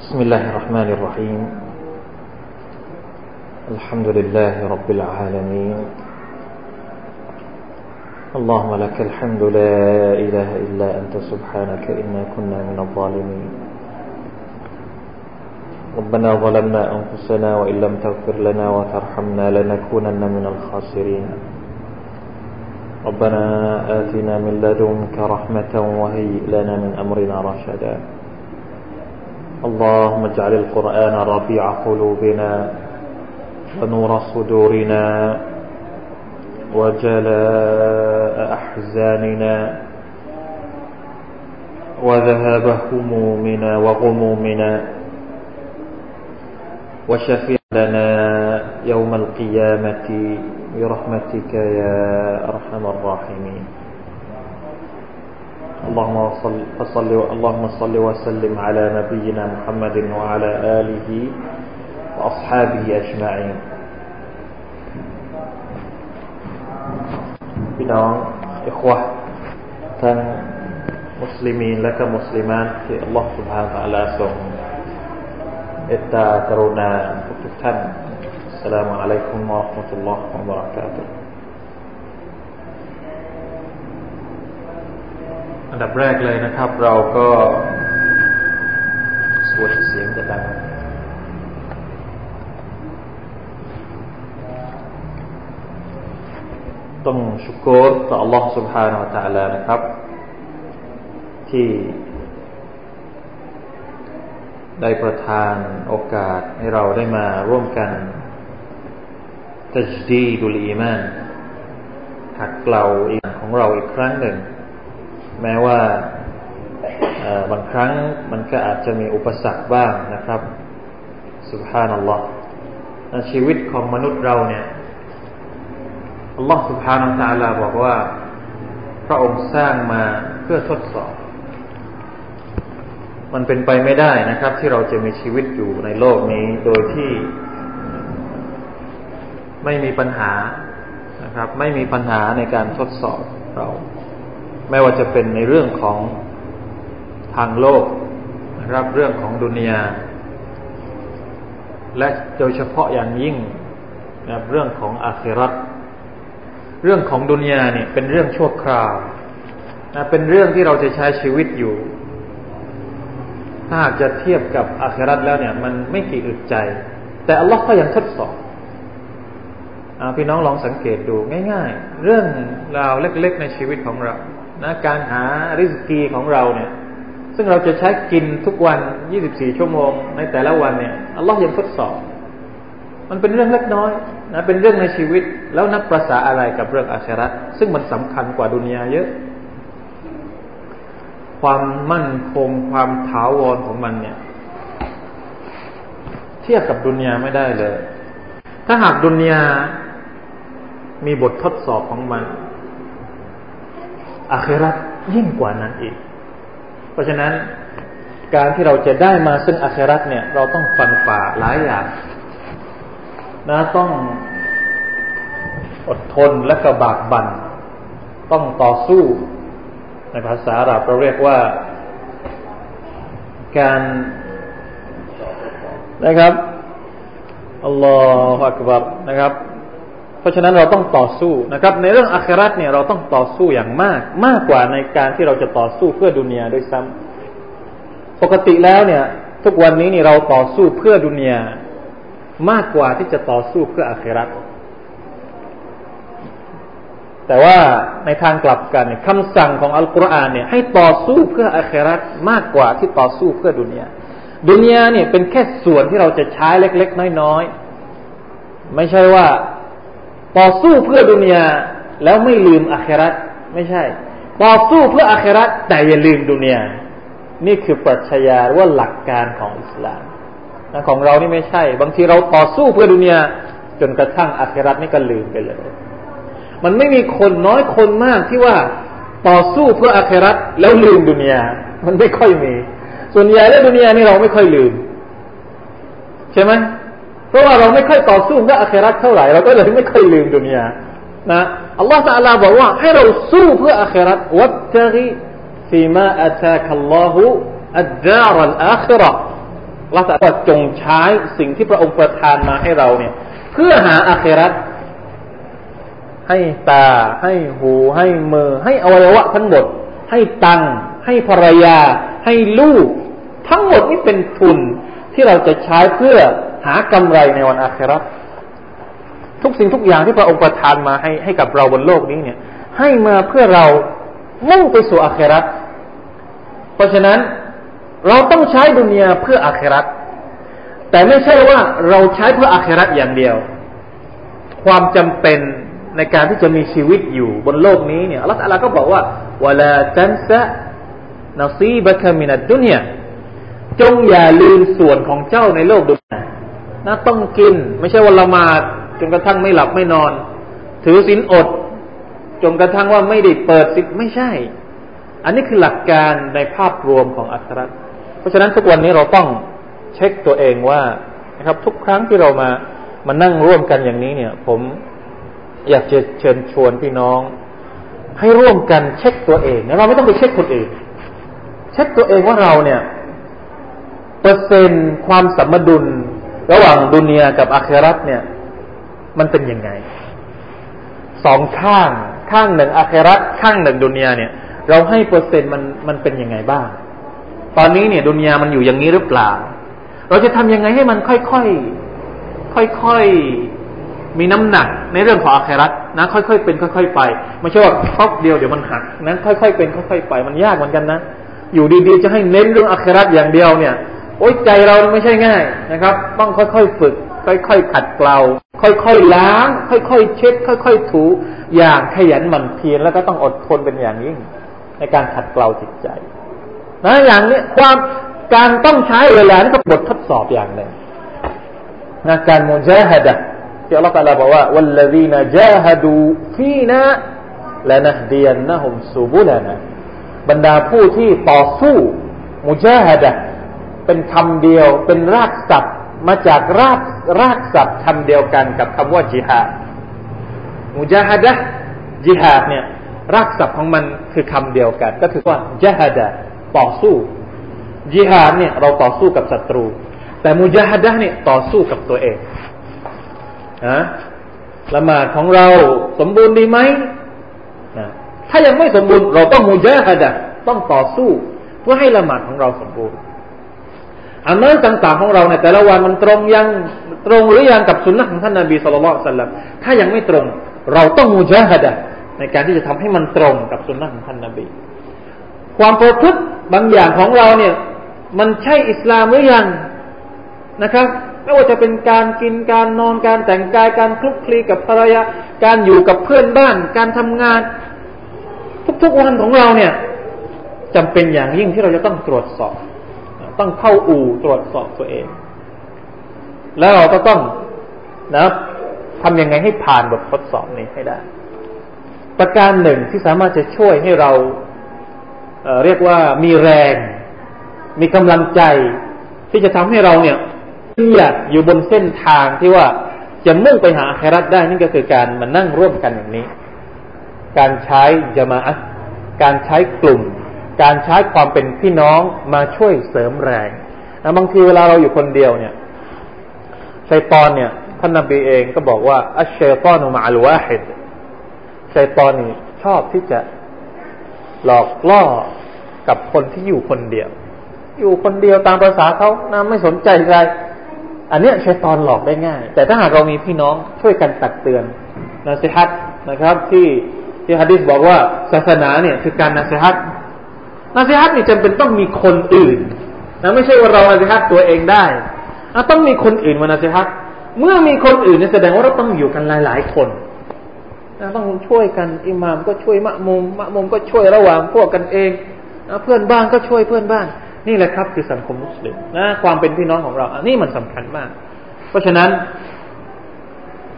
بسم الله الرحمن الرحيم. الحمد لله رب العالمين. اللهم لك الحمد لا إله إلا أنت سبحانك إنا كنا من الظالمين. ربنا ظلمنا أنفسنا وإن لم تغفر لنا وترحمنا لنكونن من الخاسرين. ربنا آتنا من لدنك رحمة وهيئ لنا من أمرنا رشدا. اللهم اجعل القرآن ربيع قلوبنا ونور صدورنا وجلاء أحزاننا وذهاب همومنا وغمومنا وشفيع لنا يوم القيامة برحمتك يا أرحم الراحمين اللهم صل, صل اللهم صل وسلم على نبينا محمد وعلى آله وأصحابه أجمعين พี่น้องอิควะทั้งมุสลิมีนและก็มุสลิมานที่อัลลอฮฺ سبحانه และ تعالى ทรงเอตตากรุณาทุกท่าน السلام عليكم ورحمة الله وبركاته อันดับแรกเลยนะครับ เราก็สวดเสียงจะดังต้องชุกรต่อ Allah سبحانه และ تعالى นะครับ ที่ ได้ประทานโอกาสให้เราได้มาร่วมกัน ตัจดีดุลอีมานหักเกลาอีกของเราอีกครั้งหนึ่ง แม้ว่าบางครั้งมันก็อาจจะมีอุปสรรคบ้างนะครับสุภานัลลอฮ์ชีวิตของมนุษย์เราเนี่ยอัลลอฮ์สุภานัลตาลาบอกว่า พระองค์สร้างมาเพื่อทดสอบ มันเป็นไปไม่ได้นะครับ ที่เราจะมีชีวิตอยู่ในโลกนี้โดยที่ ไม่มีปัญหานะครับ ไม่มีปัญหาในการทดสอบเรา ไม่ว่าจะเป็นในเรื่องของทางโลกนะครับเรื่องของดุนยาและโดยเฉพาะอย่างยิ่งนะครับเรื่องของอาคิรัตเรื่องของดุนยาเนี่ยเป็นเรื่องชั่วคราวนะเป็นเรื่องที่เราจะใช้ชีวิตอยู่ ถ้าหากจะเทียบกับอาคิรัตแล้วเนี่ย มันไม่กี่อึดใจ แต่อัลลอฮ์ก็ยังทดสอบ พี่น้องลองสังเกตดูง่าย ๆ เรื่องราวเล็ก ๆ ในชีวิตของเรานะการหาริสกีของเราเนี่ย ซึ่งเราจะใช้กินทุกวัน 24 ชั่วโมง ในแต่ละวันเนี่ยอัลลอฮ์ยังทดสอบ มันเป็นเรื่องเล็กน้อยนะเป็นเรื่องในชีวิต แล้วนับประษาอะไรกับเรื่องอาชรัตซึ่งมันสำคัญกว่าดุนยาเยอะ ความมั่นคงความถาวรของมันเนี่ย เทียบกับดุนยาไม่ได้เลย ถ้าหากดุนยา มีบททดสอบของมันอาครัตยิ่งกว่านั้นอีก เพราะฉะนั้นการที่เราจะได้มาซึ่งอาครัตเนี่ย เราต้องฟันฝ่าหลายอย่างนะต้องอดทนและก็บากบัน่นต้องต่อสู้ ในภาษาอาหรับเราเรียกว่า การนะครับอัลลอฮฺอักบัรนะครับ เพราะฉะนั้นเราต้องต่อสู้นะครับ ในเรื่องอาคราตเนี่ยเราต้องต่อสู้อย่างมาก มากกว่าในการที่เราจะต่อสู้เพื่อดุนยาด้วยซ้ำปกติแล้วเนี่ย ทุกวันนี้นี่เราต่อสู้เพื่อดุนยามากกว่าที่จะต่อสู้เพื่ออาคราตแต่ว่าในทางกลับกันคำสั่งของอัลกุรอานเนี่ยให้ต่อสู้เพื่ออาคราตมากกว่าที่ต่อสู้เพื่อดุนยาดุนยาเนี่ยเป็นแค่ส่วนที่เราจะใช้เล็ก ๆ น้อยๆไม่ใช่ว่า ต่อสู้เพื่อดุนยาแล้วไม่ลืมอาคราตไม่ใช่ ต่อสู้เพื่ออาคราตแต่อย่าลืมดุนยานี่คือปรัชญาว่าหลักการของอิสลามนะของเรานี่ไม่ใช่ บางทีเราต่อสู้เพื่อดุนยาจนกระทั่งอาคราตนี่ก็ลืมไปเลย มันไม่มีคนน้อยคนมากที่ว่าต่อสู้เพื่ออาคราตแล้วลืมดุนยามันไม่ค่อยมี ส่วนใหญ่แล้วดุนยานี่เราไม่ค่อยลืม ใช่ไหม เพราะว่าเราไม่ค่อยต่อสู้กับอาคราตเท่าไหร่เราก็เลยไม่ค่อยลืมดุนยานะอัลลอฮฺสัลลาบอกว่าให้เราสู้เพื่ออาคราตวัตตะกีฟีมาอัตาคัลลอฮุอัดดารัลอาครอเราจะจงใช้สิ่งที่พระองค์ประทานมาให้เราเนี่ย เพื่อหาอาครัตให้ตา ให้หู ให้มือ ให้อวัยวะทั้งหมด ให้ตังให้ภรรยา ให้ลูก ทั้งหมดนี่เป็นทุนที่เราจะใช้เพื่อ หากำไรในวันอาคราทุกสิ่งทุกอย่างที่พระองค์ประทานมาให้ให้กับเราบนโลกนี้เนี่ย ให้มาเพื่อเรามุ่งไปสู่อาคราเพราะฉะนั้นเราต้องใช้ดุนยาเพื่ออาคราแต่ไม่ใช่ว่าเราใช้เพื่ออาคราอย่างเดียว ความจำเป็นในการที่จะมีชีวิตอยู่บนโลกนี้เนี่ยอัลลอฮฺก็บอกว่าวลาตันซะนซีบะคามินัดดุนยาจงอย่าลืมส่วนของเจ้าในโลกดุ นยานะต้องกิน ไม่ใช่วันละมาดจนกระทั่งไม่หลับไม่นอน ถือศีลอดจนกระทั่งว่าไม่ได้เปิดสิไม่ใช่ อันนี้คือหลักการในภาพรวมของอัคราเพราะฉะนั้นทุกวันนี้เราต้องเช็คตัวเองว่านะครับ ทุกครั้งที่เรามามานั่งร่วมกันอย่างนี้เนี่ย ผมอยากจะเชิญชวนพี่น้อง ให้ร่วมกันเช็คตัวเองนะเราไม่ต้องไปเช็คคนอื่น เช็คตัวเองว่าเราเนี่ย เปอร์เซ็นต์ความสมดุล ระหว่างดุนยากับอาคราตเนี่ย มันเป็นยังไงสองข้างข้างหนึ่งอาคราตข้างหนึ่งดุนยาเนี่ย เราให้เปอร์เซ็นต์มันมันเป็นยังไงบ้าง ตอนนี้เนี่ยดุนยามันอยู่อย่างนี้หรือเปล่า เราจะทำยังไงให้มันค่อยๆค่อยๆมีน้ำหนักในเรื่องของอาคราตนะค่อยๆเป็นค่อย ๆ ไปไม่ใช่ว่าครอบเดียวเดี๋ยวมันหักนั้นค่อยๆเป็นค่อย ๆ ไปมันยากเหมือนกันนะอยู่ดีๆจะให้เน้นเรื่องอาคราตอย่างเดียวเนี่ย โอ้ยใจเราไม่ใช่ง่ายนะครับ ต้องค่อยๆฝึก ค่อยๆขัดเกลาค่อยๆล้าง ค่อยๆเช็ด ค่อย ๆ ถู อย่างขยันหมั่นเพียรแล้วก็ต้องอดทนเป็นอย่างยิ่ง ในการขัดเกลาจิตใจ นะอย่างนี้ความการต้องใช้เวลานี่ก็บททดสอบอย่างหนึ่งนะการมุนเจฮดะที่อัลลอฮฺตาลาบอกว่าวัลลัดีนจ้าฮดูฟีนะและนะดียนนะฮุมซูบุลนะบรรดาผู้ที่ต่อสู้มุจาฮดะ เป็นคำเดียว เป็นรากศัพท์มาจากรากรากศัพท์คำเดียวกันกับคำว่าจิฮาดมุจาฮดะจิฮาดเนี่ยรากศัพท์ของมันคือคำเดียวกัน ก็คือว่าจฮดะต่อสู้จิฮาดเนี่ยเราต่อสู้กับศัตรู แต่มุจาฮดะเนี่ยต่อสู้กับตัวเองนะละหมาดของเราสมบูรณ์ดีไหมนะถ้ายังไม่สมบูรณ์เราต้องมุจาฮดะต้องต่อสู้เพื่อให้ละหมาดของเราสมบูรณ์ อามัลต่างๆของเราในแต่ละวันมันตรงยังตรงหรือยังกับสุนนะของท่านนาบีสุลต่านสัลลัมถ้ายังไม่ตรง เราต้องมูจาฮดะในการที่จะทำให้มันตรงกับสุนนะของท่านนาบี ความประพฤติบางอย่างของเราเนี่ย มันใช่อิสลามหรือยังนะครับไม่ว่าจะเป็นการกินการนอนการแต่งกายการคลุกคลีกับภรรยาการอยู่กับเพื่อนบ้าน การทำงาน ทุกๆวันของเราเนี่ยจำเป็นอย่างยิ่งที่เราจะต้องตรวจสอบ ต้องเข้าอู่ตรวจสอบตัวเอง แล้วเราก็ต้องนะทำยังไงให้ผ่านบททดสอบนี้ให้ได้ ประการหนึ่งที่สามารถจะช่วยให้เราเเรียกว่ามีแรง มีกำลังใจ ที่จะทำให้เราเนี่ยอยากอยู่บนเส้นทางที่ว่าจะมุ่งไปหาแครัตได้นี่ก็คือการมานั่งร่วมกันอย่างนี้ การใช้จะมาการใช้กลุ่ม การใช้ความเป็นพี่น้องมาช่วยเสริมแรงนะบางทีเวลาเราอยู่คนเดียวเนี่ยชัยตอนเนี่ยท่านนบีเองก็บอกว่าอัชชัยตอนุมาอัลวาฮิดชัยตอนนี่ชอบที่จะหลอกล่อกับคนที่อยู่คนเดียว อยู่คนเดียวตามภาษาเขานะไม่สนใจใครอันเนี้ชัยตอนหลอกได้ง่าย แต่ถ้าหากเรามีพี่น้องช่วยกันตักเตือนนะสิฮัตนะครับ ที่ที่ฮะดิษบอกว่าศาสนาเนี่ยคือการนะสิฮัต นาซีฮัตนี่จำเป็นต้องมีคนอื่นนะไม่ใช่ว่าเรานาซีฮัตตัวเองได้นะต้องมีคนอื่นมานาซีฮัตเมื่อมีคนอื่นนี่แสดงว่าเราต้องอยู่กันหลาย ๆ คนนะต้องช่วยกันอิหมามก็ช่วยมะมุมมะมุมก็ช่วยระหว่างพวกกันเองนะเพื่อนบ้านก็ช่วยเพื่อนบ้าน นี่แหละครับ คือสังคมมุสลิมนะความเป็นพี่น้องของเราอันนี้มันสำคัญมาก เพราะฉะนั้น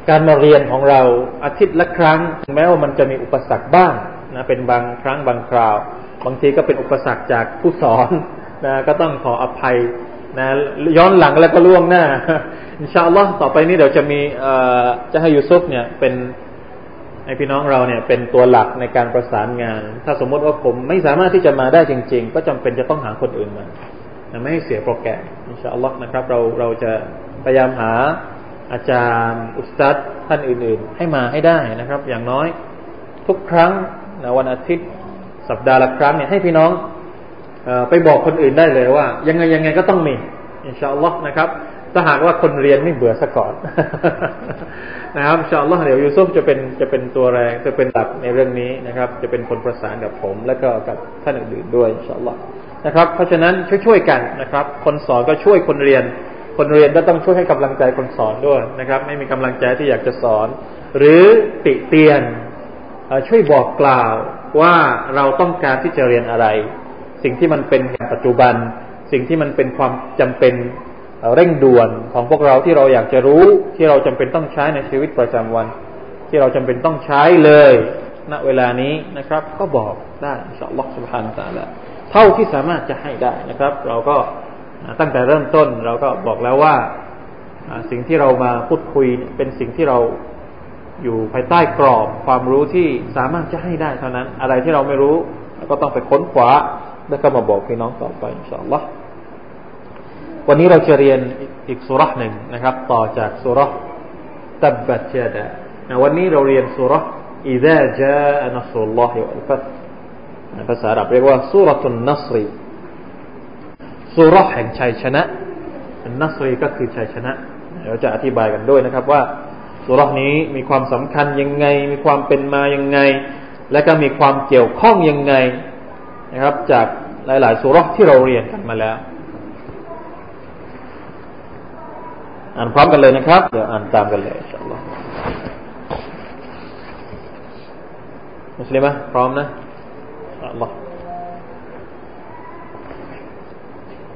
การมาเรียนของเราอาทิตย์ละครั้ง แม้ว่ามันจะมีอุปสรรคบ้างนะเป็นบางครั้งบางคราว บางทีก็เป็นอุปสรรคจากผู้สอนนะก็ต้องขออภัยนะย้อนหลังแล้วก็ล่วงหน้าอินชาอัลลอฮ์ต่อไปนี้เดี๋ยวจะมีเจะให้ยูซุฟเนี่ยเป็นให้พี่น้องเราเนี่ยเป็นตัวหลักในการประสานงาน ถ้าสมมติว่าผมไม่สามารถที่จะมาได้จริง ๆ ก็จำเป็นจะต้องหาคนอื่นมาไม่ให้เสียโปรแกรมอินชาอัลลอฮ์นะครับเราเราจะพยายามหาอาจารย์อุสตัดท่านอื่น ๆ ให้มาให้ได้นะครับ อย่างน้อยทุกครั้งนะวันอาทิตย์ สัปดาห์ละครั้งเนี่ยให้พี่น้องไปบอกคนอื่นได้เลยว่า ยังไงยังไงก็ต้องมีอินชาอัลลอฮ์นะครับถ้าหากว่าคนเรียนไม่เบื่อซะก่อนนะครับอินชาอัลลอฮ์เดี๋ยวยูซุฟจะเป็นจะเป็นตัวแรงจะเป็นหลักในเรื่องนี้นะครับ จะเป็นคนประสานกับผม และก็กับท่านอื่นๆด้วยอินชาอัลลอฮ์นะครับ เพราะฉะนั้นช่วยๆกันนะครับ คนสอนก็ช่วยคนเรียน คนเรียนก็ต้องช่วยให้กำลังใจคนสอนด้วยนะครับ ไม่มีกำลังใจที่อยากจะสอน หรือติเตียนช่วยบอกกล่าว ว่าเราต้องการที่จะเรียนอะไร สิ่งที่มันเป็นอย่างปัจจุบัน สิ่งที่มันเป็นความจำเป็นเร่งด่วนของพวกเราที่เราอยากจะรู้ ที่เราจำเป็นต้องใช้ในชีวิตประจำวัน ที่เราจำเป็นต้องใช้เลยณเวลานี้นะครับ ก็บอกได้อินชาอัลลอฮฺสุบฮานตะละเท่าที่สามารถจะให้ได้นะครับ เราก็ตั้งแต่เริ่มต้น เราก็บอกแล้วว่าสิ่งที่เรามาพูดคุยเป็นสิ่งที่เรา อยู่ภายใต้กรอบความรู้ที่สามารถจะให้ได้เท่านั้น อะไรที่เราไม่รู้ก็ต้องไปค้นคว้าแล้วก็มาบอกพี่น้องต่อไปอินชาวันนี้เราจะเรียนอีกสุรษหนึ่งนะครับ ต่อจากสุรษตับบัตยาดะวันนี้เราเรียนสุรษอิดะจาอนัสุลลอฮิวัลฟัตภาษาอาหรับเรียกว่าสุรตุนนัสรีสุรษแห่งชัยชนะนัสรีก็คือชัยชนะ เราจะอธิบายกันด้วยนะครับว่า สุรษนี้มีความสำคัญยังไง มีความเป็นมายังไง และก็มีความเกี่ยวข้องยังไงนะครับ จากหลาย ๆ สุรษที่เราเรียนกันมาแล้วอ่านพร้อมกันเลยนะครับ เดี๋ยวอ่านตามกันเลยอัลลอฮ์มุสลิมะพร้อมนะอัลลอฮ์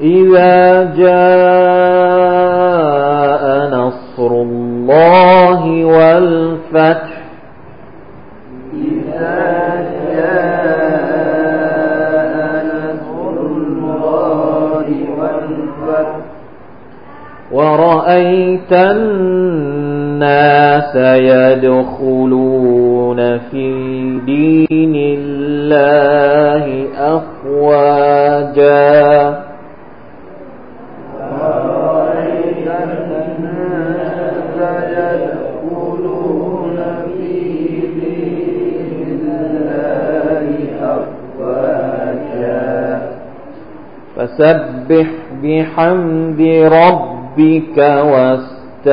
إذا جاء نصر الله والفتح إذا جاء نصر الله والفتح ورأيت الناس يدخلون في دين بحمد ربك واستغفره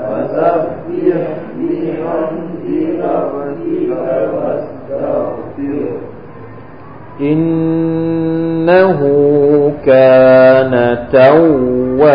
بحمد ربك واستغفره إنه كان توابا.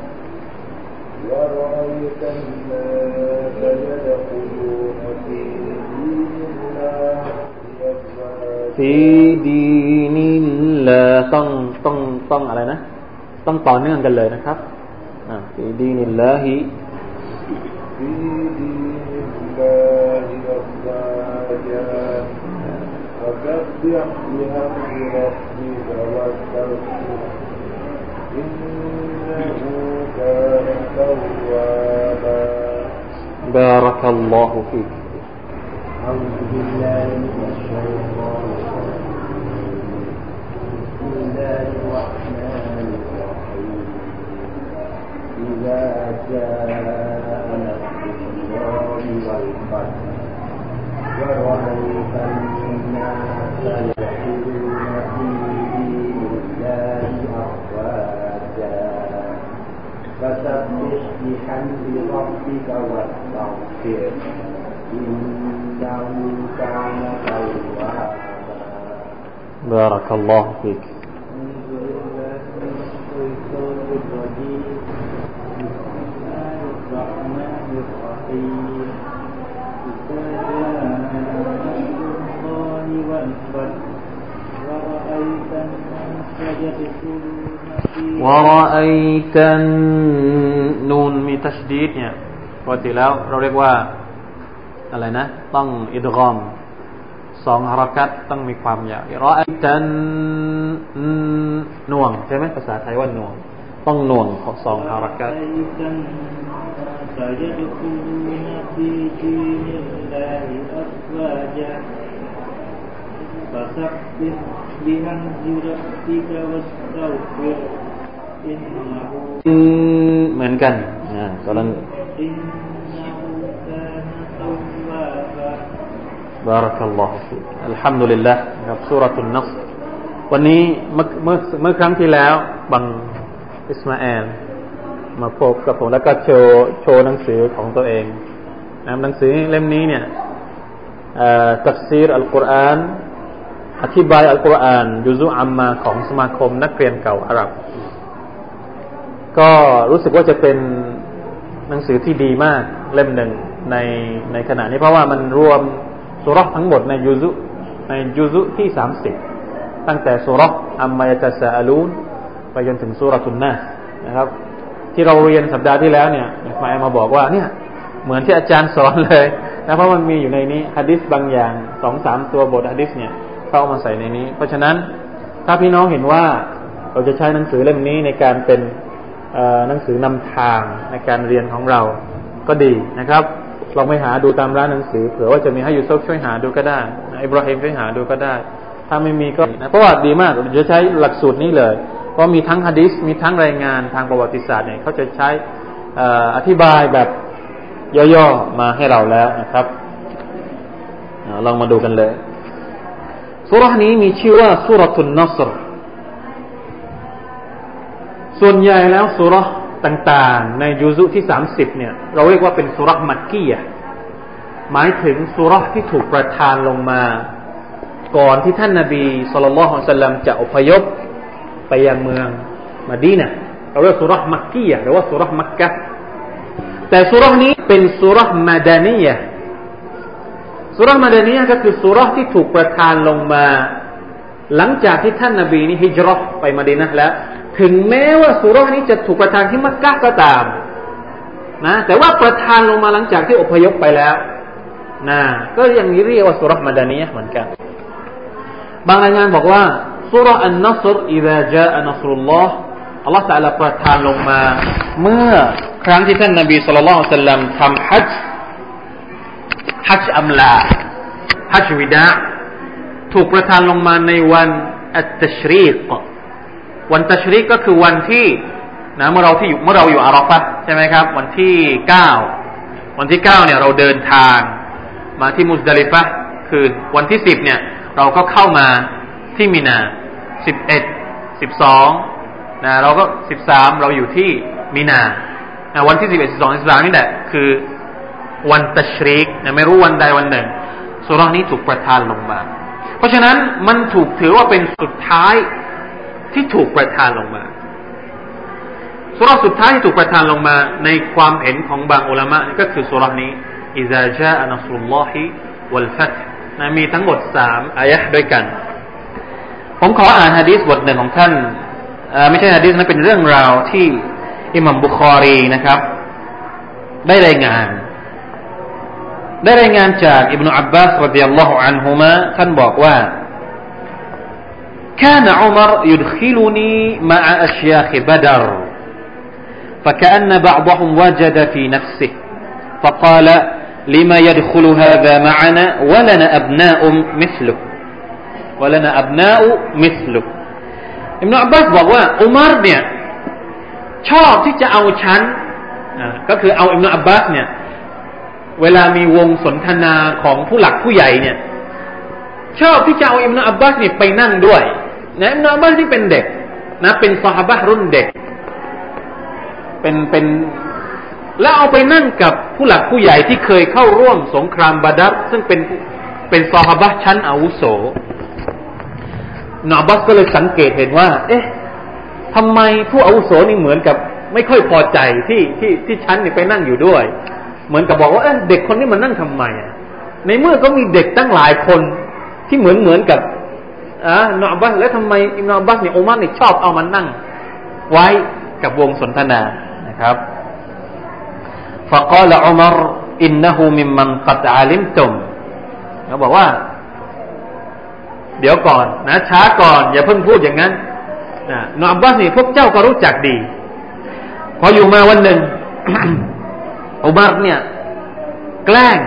ورأيت الناس يدخلون في دين الله أفواجا ฟีดีนิลลาต้องต้องต้องอะไรนะ ต้องต่อเนื่องกันเลยนะครับอ่าฟีดีนิลลาฮิ في دين الله أفواجا فسبح بحمد ربك واستغفره إنه كان توابا بارك الله فيك. أعوذ بالله من الشيطان بسم الرحمن الرحيم إذا جاء نصر الله والفتح ورأيت الناس يدخلون فسبح بحمد ربك واستغفر إنه كان توابا بارك الله فيك ورأيت النون มีตัชดีดเนี่ยปกติแล้วเราเรียกว่า อะไรนะ ต้องอิดกอมสองฮารักัตต้องมีความยาวรอไอจันน่วงใช่ไหมภาษาไทยว่าน่วง ต้องน่วงของสองฮารักัต فيدخلون อืมเหมือนกันนะกำลับารักัลลอฮฺอัลฮัมดุลิลละครับสุรทุนนัสวันนี้เมื่อเมื่อเมื่อครั้งที่แล้วบังอิสมาแอลมาพบกับผมแล้วก็โชว์โชว์หนังสือของตัวเองนะหนังสือเล่มนี้เนี่ยตักซีรอัลกุรอานอธิบายอัลกุรอานยูซุอัมมาของสมาคมนักเรียนเก่าอาหรับ ก็รู้สึกว่าจะเป็นหนังสือที่ดีมากเล่มหนึ่งในในขณะนี้เพราะว่ามันรวมสุรษทั้งหมดในยุซุในยุซุที่สามสิบตั้งแต่สุรษอัมมายตะซาอลูนไปจนถึงสุรทุนนะนะครับ ที่เราเรียนสัปดาห์ที่แล้วเนี่ยมาแอมาบอกว่าเนี่ยเหมือนที่อาจารย์สอนเลยนะเพราะมันมีอยู่ในนี้ฮะดิษบางอย่างสองสามตัวบทฮะดิษเนี่ยเข้ามาใส่ในนี้ เพราะฉะนั้นถ้าพี่น้องเห็นว่าเราจะใช้หนังสือเล่มนี้ในการเป็น หนังสือนำทางในการเรียนของเราก็ดีนะครับลองไปหาดูตามร้านหนังสือเผื่อว่าจะมีให้ยูซุฟช่วยหาดูก็ได้อิบราฮิมช่วยหาดูก็ได้ ถ้าไม่มีก็นะเพราะว่าดีมากจะใช้หลักสูตรนี้เลยเพราะมีทั้งฮะดิษมีทั้งรายงานทางประวัติศาสตร์เนี่ยเขาจะใช้อธิบายแบบย่อๆมาให้เราแล้วนะครับลองมาดูกันเลยสุรานี้มีชื่อว่าสุรทุนนัสร์ ส่วนใหญ่แล้วสุรต่างๆ ในยูซุที่สามสิบเนี่ย เราเรียกว่าเป็นสุรมักกี้ะหมายถึงสุรที่ถูกประทานลงมา ก่อนที่ท่านนาบีสุลต่านสลัมจะอพยพไปยังเมืองมาดีนะเราเรียกสุรมักกี้หรือว่าสุรมักกะแต่สุรนี้เป็นสุรมาดานียะสุรมาดานียะก็คือสุรที่ถูกประทานลงมา หลังจากที่ท่านนาบีนี่ฮิจรัไปมาดีนะแล้ว ถึงแม้ว่าสุรานี้จะถูกประทานที่มักกะก็ตามนะแต่ว่าประทานลงมาหลังจากที่อพยพไปแล้วนะก็ยังเรียกว่าสุรมาดานีเหมือนกัน บางรายงานบอกว่าสุรอันนัสรอิดะจาอันนัสรุลลอฮ์อัลลอฮฺตะลาประทานลงมา เมื่อครั้งที่ท่านนบีสุลต่านสัลลัมทำฮัจฮัจอัมลาฮัจวิดะถูกประทานลงมาในวันอัตตชรีก วันตัชริกก็คือวันที่นะเมื่อเราที่อยู่เมื่อเราอยู่อาราฟะใช่ไหมครับ วันที่เก้าวันที่เก้าเนี่ยเราเดินทางมาที่มุสดาลิฟะคือวันที่สิบเนี่ย เราก็เข้ามาที่มินาสิบเอ็ดสิบสองนะเราก็สิบสามเราอยู่ที่มินานะวันที่สิบเอ็ดสิบสองสิบสามนี่แหละคือวันตัชริกนะไม่รู้วันใดวันหนึ่งสุรานี้ถูกประทานลงมา เพราะฉะนั้นมันถูกถือว่าเป็นสุดท้าย ที่ถูกประทานลงมาสุรสุดท้ายที่ถูกประทานลงมาในความเห็นของบางอุลามะก็คือสุรนี้อิซาจาอันัสรุลลอฮิวัลฟัตนะมีทั้งหมดสามอายะด้วยกัน ผมขออ่านฮะดีษบทหนึ่งของท่านไม่ใช่ฮะดีษนะเป็นเรื่องราวที่อิหมัมบุคอรีนะครับ ได้รายงาน ได้รายงานจากอิบนุอับบาสรดิยัลลอฮุอันฮุมะท่านบอกว่า كان عمر يدخلني مع أشياخ بدر فكأن بعضهم وجد في نفسه فقال لما يدخل هذا معنا ولنا أبناء مثله ولنا أبناء مثله อิมนุอับบาสบอกว่า อุมารเนี่ย ชอบที่จะเอาฉันก็คือเอาอิมนุอับบาสเนี่ย เวลามีวงสนทนาของผู้หลักผู้ใหญ่เนี่ย ชอบที่จะเอาอิมนุอับบาสเนี่ยไปนั่งด้วย นะอิมนุอับบาสที่เป็นเด็ก นะ เป็นซาฮาบะรุ่นเด็ก เป็นเป็นแล้วเอาไปนั่งกับผู้หลักผู้ใหญ่ที่เคยเข้าร่วมสงครามบาดัรซึ่งเป็นเป็นซอฮาบะชั้นอาวุโสนอบัสก็เลยสังเกตเห็นว่า เอ๊ะทำไมผู้อาวุโสนี่เหมือนกับ ไม่ค่อยพอใจที่ที่ที่ชั้นนี่ไปนั่งอยู่ด้วย เหมือนกับบอกว่าเอ๊ะเด็กคนนี้มันนั่งทำไมอะในเมื่อก็มีเด็กตั้งหลายคนที่เหมือนเหมือนกับ อ่านอบัสแล้วทำไมอิมนอบัสเนี่ยอุมัรเนี่ยชอบเอามันนั่ง ไว้กับวงสนทนานะครับ فقال عمر إنه ممن قد علمتم เขาบอกว่า เดี๋ยวก่อน นะ ช้าก่อน อย่าเพิ่งพูดอย่างนั้นนะนอับบาสนี่พวกเจ้าก็รู้จักดี พออยู่มาวันหนึ่งอุบารเนี่ย แกล้ง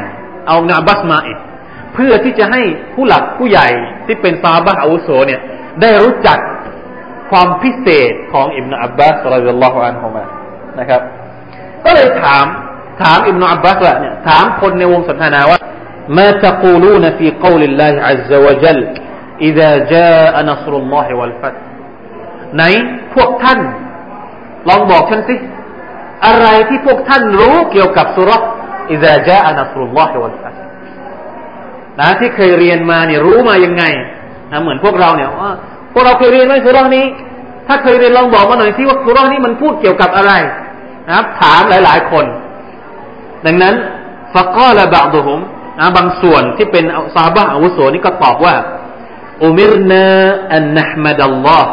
เอานอับบาสมาอีก เพื่อที่จะให้ผู้หลักผู้ใหญ่ ที่เป็นซาบะอาวุโสเนี่ย ได้รู้จักความพิเศษของอิบนาอับบาสรดิยัลลอฮุอันฮุมานะครับ ก็เลยถามถามอิบนาอับบาสว่าเนี่ยถามคนในวงสนทนาว่า ما تقولون في قول الله عز وجل إذا جاء نصر الله والفتح ไหนพวกท่าน ลองบอกฉันสิ อะไรที่พวกท่านรู้เกี่ยวกับสุรษ إذا جاء نصر الله والفتح นะที่เคยเรียนมาเนี่ยรู้มายังไงนะเหมือนพวกเราเนี่ยว่าพวกเราเคยเรียนไหมสุรษนี้ ถ้าเคยเรียนลองบอกมาหน่อยสิว่าสุรษนี้มันพูดเกี่ยวกับอะไร นะครับ ถามหลาย ๆ คนดังนั้นฟักก็ละบางดุมนะบางส่วนที่เป็นซาบะอาวุโสนี่ก็ตอบว่าอุมิรนาอันนะห์มัดัลลอฮ์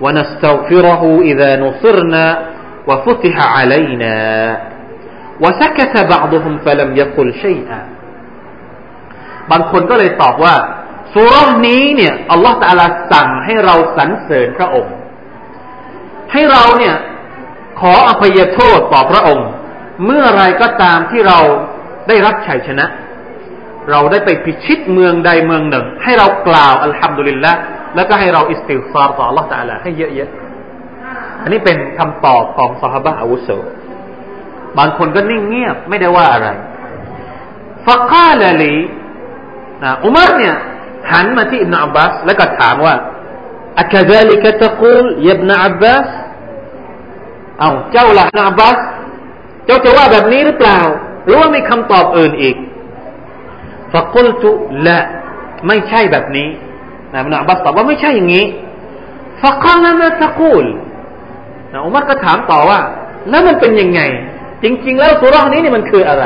ونستغفره إذا نصرنا وفتح علينا وسكت بعضهم فلم يقل شيئا บางคนก็เลยตอบว่าสุรนี้เนี่ยอัลลอฮฺตาลาสั่งให้เราสรรเสริญพระองค์ ให้เราเนี่ยขออภัยโทษต่อพระองค์ เมื่อไรก็ตามที่เราได้รับชัยชนะ เราได้ไปพิชิตเมืองใดเมืองหนึ่ง ให้เรากล่าวอัลฮัมดุลิลละแล้วก็ให้เราอิสติฟารต่อ Allah ต ع ล ى ให้เยอะๆอันนี้เป็นคำตอบของสหบะอาวุโสบางคนก็นิ่งเงียบไม่ได้ว่าอะไรฟักาลลี นะอุมารเนี่ยหันมาที่อิบนาอับบาสแล้วก็ถามว่าอัคดาลิกะตะกูลยับนาอับบาสเอาเจ้าละนาอับบาสเจ้าจะว่าแบบนี้หรือเปล่า หรือว่ามีคำตอบอื่นอีกฟะกุลตุละไม่ใช่แบบนี้นะอิบนาอับบาสตอบว่าไม่ใช่อย่างนี้ฟะกาลมาตะกูลนะอุมัรก็ถามต่อว่า แล้วมันเป็นยังไง จริง ๆ แล้วสุรานี้นี่มันคืออะไร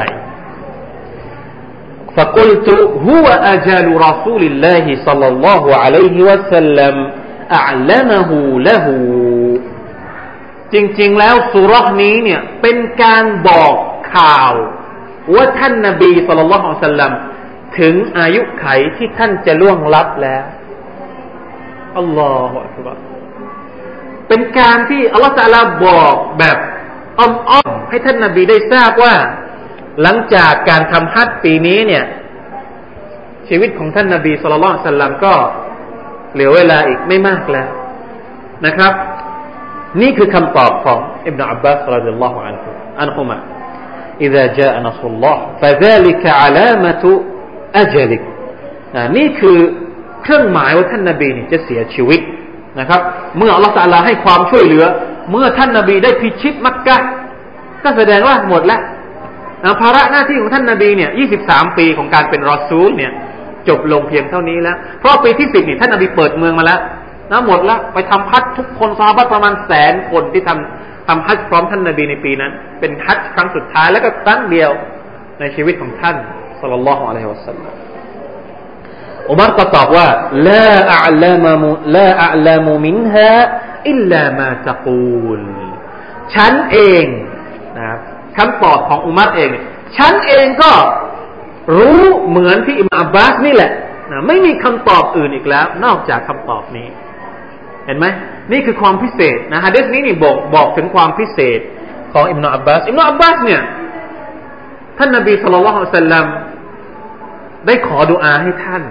فقلت هو أجل رسول الله صلى الله عليه وسلم أعلمه له จริง ๆ แล้วสุรษนี้เนี่ย เป็นการบอกข่าว ว่าท่านนาบีสุลต่านสัลลัมถึงอายุไขที่ท่านจะล่วงลับแล้วอัลลอฮฺอักบารเป็นการที่อัลลอฮฺตะลาบอกแบบอ้อมๆให้ท่านนาบีได้ทราบว่า หลังจากการทำฮัจปีนี้เนี่ย ชีวิตของท่านนาบีสุลต่านสัลลัมก็เหลือเวลาอีกไม่มากแล้วนะครับนี่คือคำตอบของอิบนาอับบาสรดิยัลลอฮุอันฮุอันฮุมะ إذا جاء نصر الله فذلك علامة أجلك นี่คือเครื่องหมายว่าท่านนาบีนี่จะเสียชีวิตนะครับ เมื่ออัลลอฮฺตาลาให้ความช่วยเหลือ เมื่อท่านนาบีได้พิชิตมักกะก็แสดงว่าหมดแล้ว ภาระหน้าที่ของท่านนาบีเนี่ย23ปีของการเป็นรอซูลเนี่ย จบลงเพียงเท่านี้แล้ว เพราะปีที่สิบนี่ท่านนาบีเปิดเมืองมาแล้วนะหมดละไปทำฮัจทุกคนซาบะประมาณแสนคนที่ทำทำฮัจพร้อมท่านนาบีในปีนั้น เป็นฮัจครั้งสุดท้ายแล้วก็ครั้งเดียวในชีวิตของท่านสัลลัลลอฮุอะลัยฮิวะสัลลัมอุมารก็ตอบว่าลาอัลามุลาอัลามุมินฮาอิลลามาตะกูลฉันเองนะครับ คำตอบของอุมารเองฉันเองก็รู้เหมือนที่อิมามอับบาสนี่แหละนะไม่มีคำตอบอื่นอีกแล้ว นอกจากคำตอบนี้ เห็นไหมนี่คือความพิเศษนะฮะเดสนี้นี่บอกบอกถึงความพิเศษของอิมนาอับบาสอิมนาอับบาสเนี่ยท่านนบีสุลต่านละฮ์สัลลัมได้ขอดุอาให้ท่าน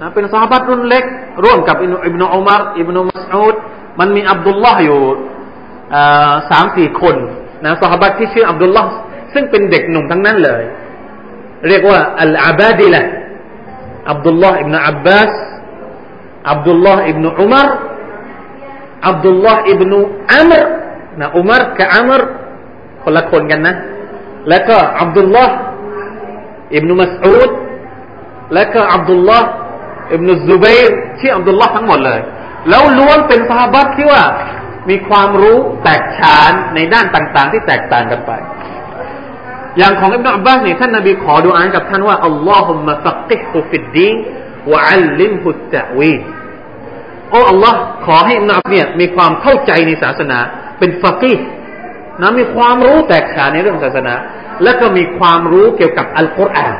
นะเป็นซาบัตรุ่นเล็ก ร่วมกับอิบนาอุมารอิบนามัสอูดมันมีอับดุลลาห์อยู่สามสี่คน นะซาบัตที่ชื่ออับดุลลาห์ซึ่งเป็นเด็กหนุ่มทั้งนั้นเลย เรียกว่าอัลอาบาดิละอับดุลลาห์อิบนาอับบาสอับดุลลาห์อิบนาอุมารอับดุลลาห์อิบนาอัมรนะอุมารกับอัมรคนละคนกันนะ แล้วก็อับดุลลาห์อิบนามัสอูดแล้วก็อับดุลลาห์อิบนุซุบัยร์ชื่ออับดุลลาห์ทั้งหมดเลย แล้วล้วนเป็นซอฮาบัตที่ว่า มีความรู้แตกฉานในด้านต่างๆ ที่แตกต่างกันไป อย่างของอิบนาอับบาสเนี่ยท่านนบีขอดุอาอ์กับท่านว่าاللهم فقهه في الدين وعلمه التأويلโอ้อัลลอฮ์ขอให้อิบนาอับเนี่ยมีความเข้าใจในศาสนา เป็นفقيهนะมีความรู้แตกฉานในเรื่องศาสนา และก็มีความรู้เกี่ยวกับอัลกุรอาน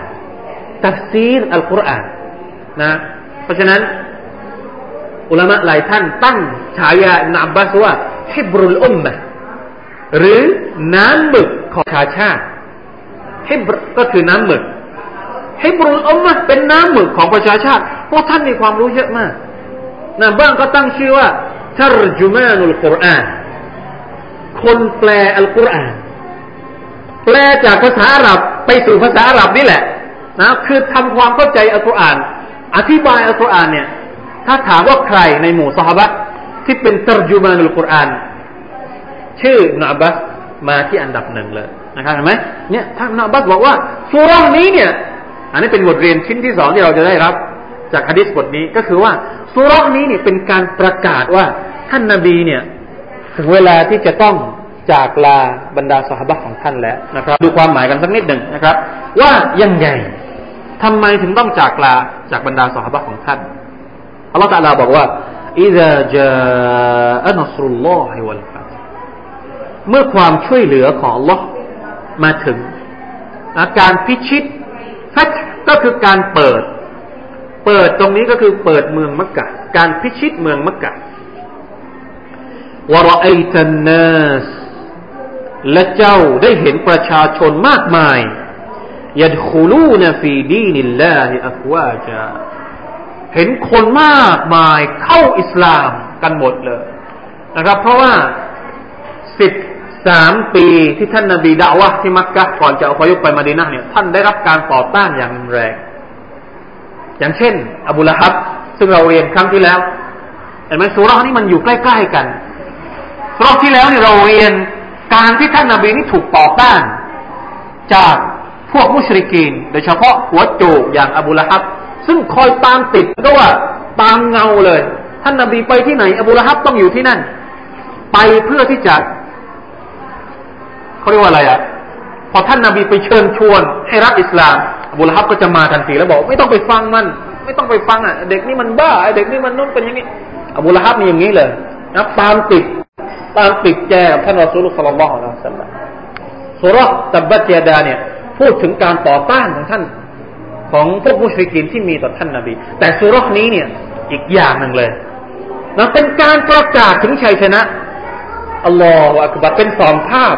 ตัฟซีรอัลกุรอานนะ เพราะฉะนั้น อุลามะหลายท่านตั้งฉายาอับบาสว่าฮิบรุลอุมมะหรือน้ำหมึกของชาชาติฮิบก็คือน้ำหมึกฮิบรุลอุมมะเป็นน้ำหมึกของประชาชาติเพราะท่านมีความรู้เยอะมากนะบ้างก็ตั้งชื่อว่าทารจุมานุลกุรอานคนแปลอัลกุรอานแปลจากภาษาอาหรับไปสู่ภาษาอาหรับนี่แหละนะคือทำความเข้าใจอัลกุรอาน อธิบายอัลกุรอานเนี่ย ถ้าถามว่าใครในหมู่สหบะที่เป็นตรจุมานุลกุรอานชื่อนาบัสมาที่อันดับหนึ่งเลยนะครับเห็นไหมเนี่ยท่านนาบัสบอกว่าสุรานี้เนี่ย อันนี้เป็นบทเรียนชิ้นที่สองที่เราจะได้รับ จากฮะดิษบทนี้ก็คือว่าสุรานี้เนี่ยเป็นการประกาศว่าท่านนาบีเนี่ยถึงเวลาที่จะต้องจากลาบรรดาสหบะของท่านแล้วนะครับ ดูความหมายกันสักนิดหนึ่งนะครับ ว่ายังไงทำไมถึงต้องจากลาจากบรรดาสหบะของท่าน อัลลอฮฺตาลาบอกว่าอิดะจานัสรุลลอฮิวัลฟัตเมื่อความช่วยเหลือของลอมาถึงอาการพิชิตฟัตก็คือการเปิด เปิดตรงนี้ก็คือเปิดเมืองมักกะ การพิชิตเมืองมักกะวะรอไอตันนัสและเจ้าได้เห็นประชาชนมากมายยัดคูลูนฟีดีนิลลาฮิอัฟวาจา เห็นคนมากมายเข้าอิสลามกันหมดเลยนะครับ เพราะว่าสิบสามปีที่ท่านนาบีดาวะที่มักกะก่อนจะอพยพไปมาดีนะเนี่ย ท่านได้รับการต่อต้านอย่างแรง อย่างเช่น อบูละฮับ ซึ่งเราเรียนครั้งที่แล้วเห็นไหมสุรานี่มันอยู่ใกล้ ๆกันรอบที่แล้วเนี่ยเราเรียนการที่ท่านนาบีนี่ถูกต่อต้าน จากพวกมุชริกีน โดยเฉพาะหัวโจกอย่างอบูละฮับ ซึ่งคอยตามติดก็ว่าตามเงาเลย ท่านนาบีไปที่ไหน อบูละฮับต้องอยู่ที่นั่น ไปเพื่อที่จะเขาเรียกว่าอะไรอะพอท่านนาบีไปเชิญชวนให้รับอิสลามอบูละฮับก็จะมาทันทีแล้วบอกไม่ต้องไปฟังมัน ไม่ต้องไปฟังอะ เด็กนี่มันบ้าเด็กนี่มันนุ่นเป็นอย่างนี้อบูละฮับมีอย่างนี้เลยนะตามติดตามติดแจกับท่านรอซูลุสลลัลลอฮุอะลัยฮิสัลลัมสุรตับบัตยาดาเนี่ย พูดถึงการต่อต้านของท่าน ของพวกมุชริกินที่มีต่อท่านนาบี แต่สุรนี้เนี่ยอีกอย่างหนึ่งเลยนะเป็นการประกาศถึงชัยชนะอัลลอฮฺอักบัรเป็นสองภาพ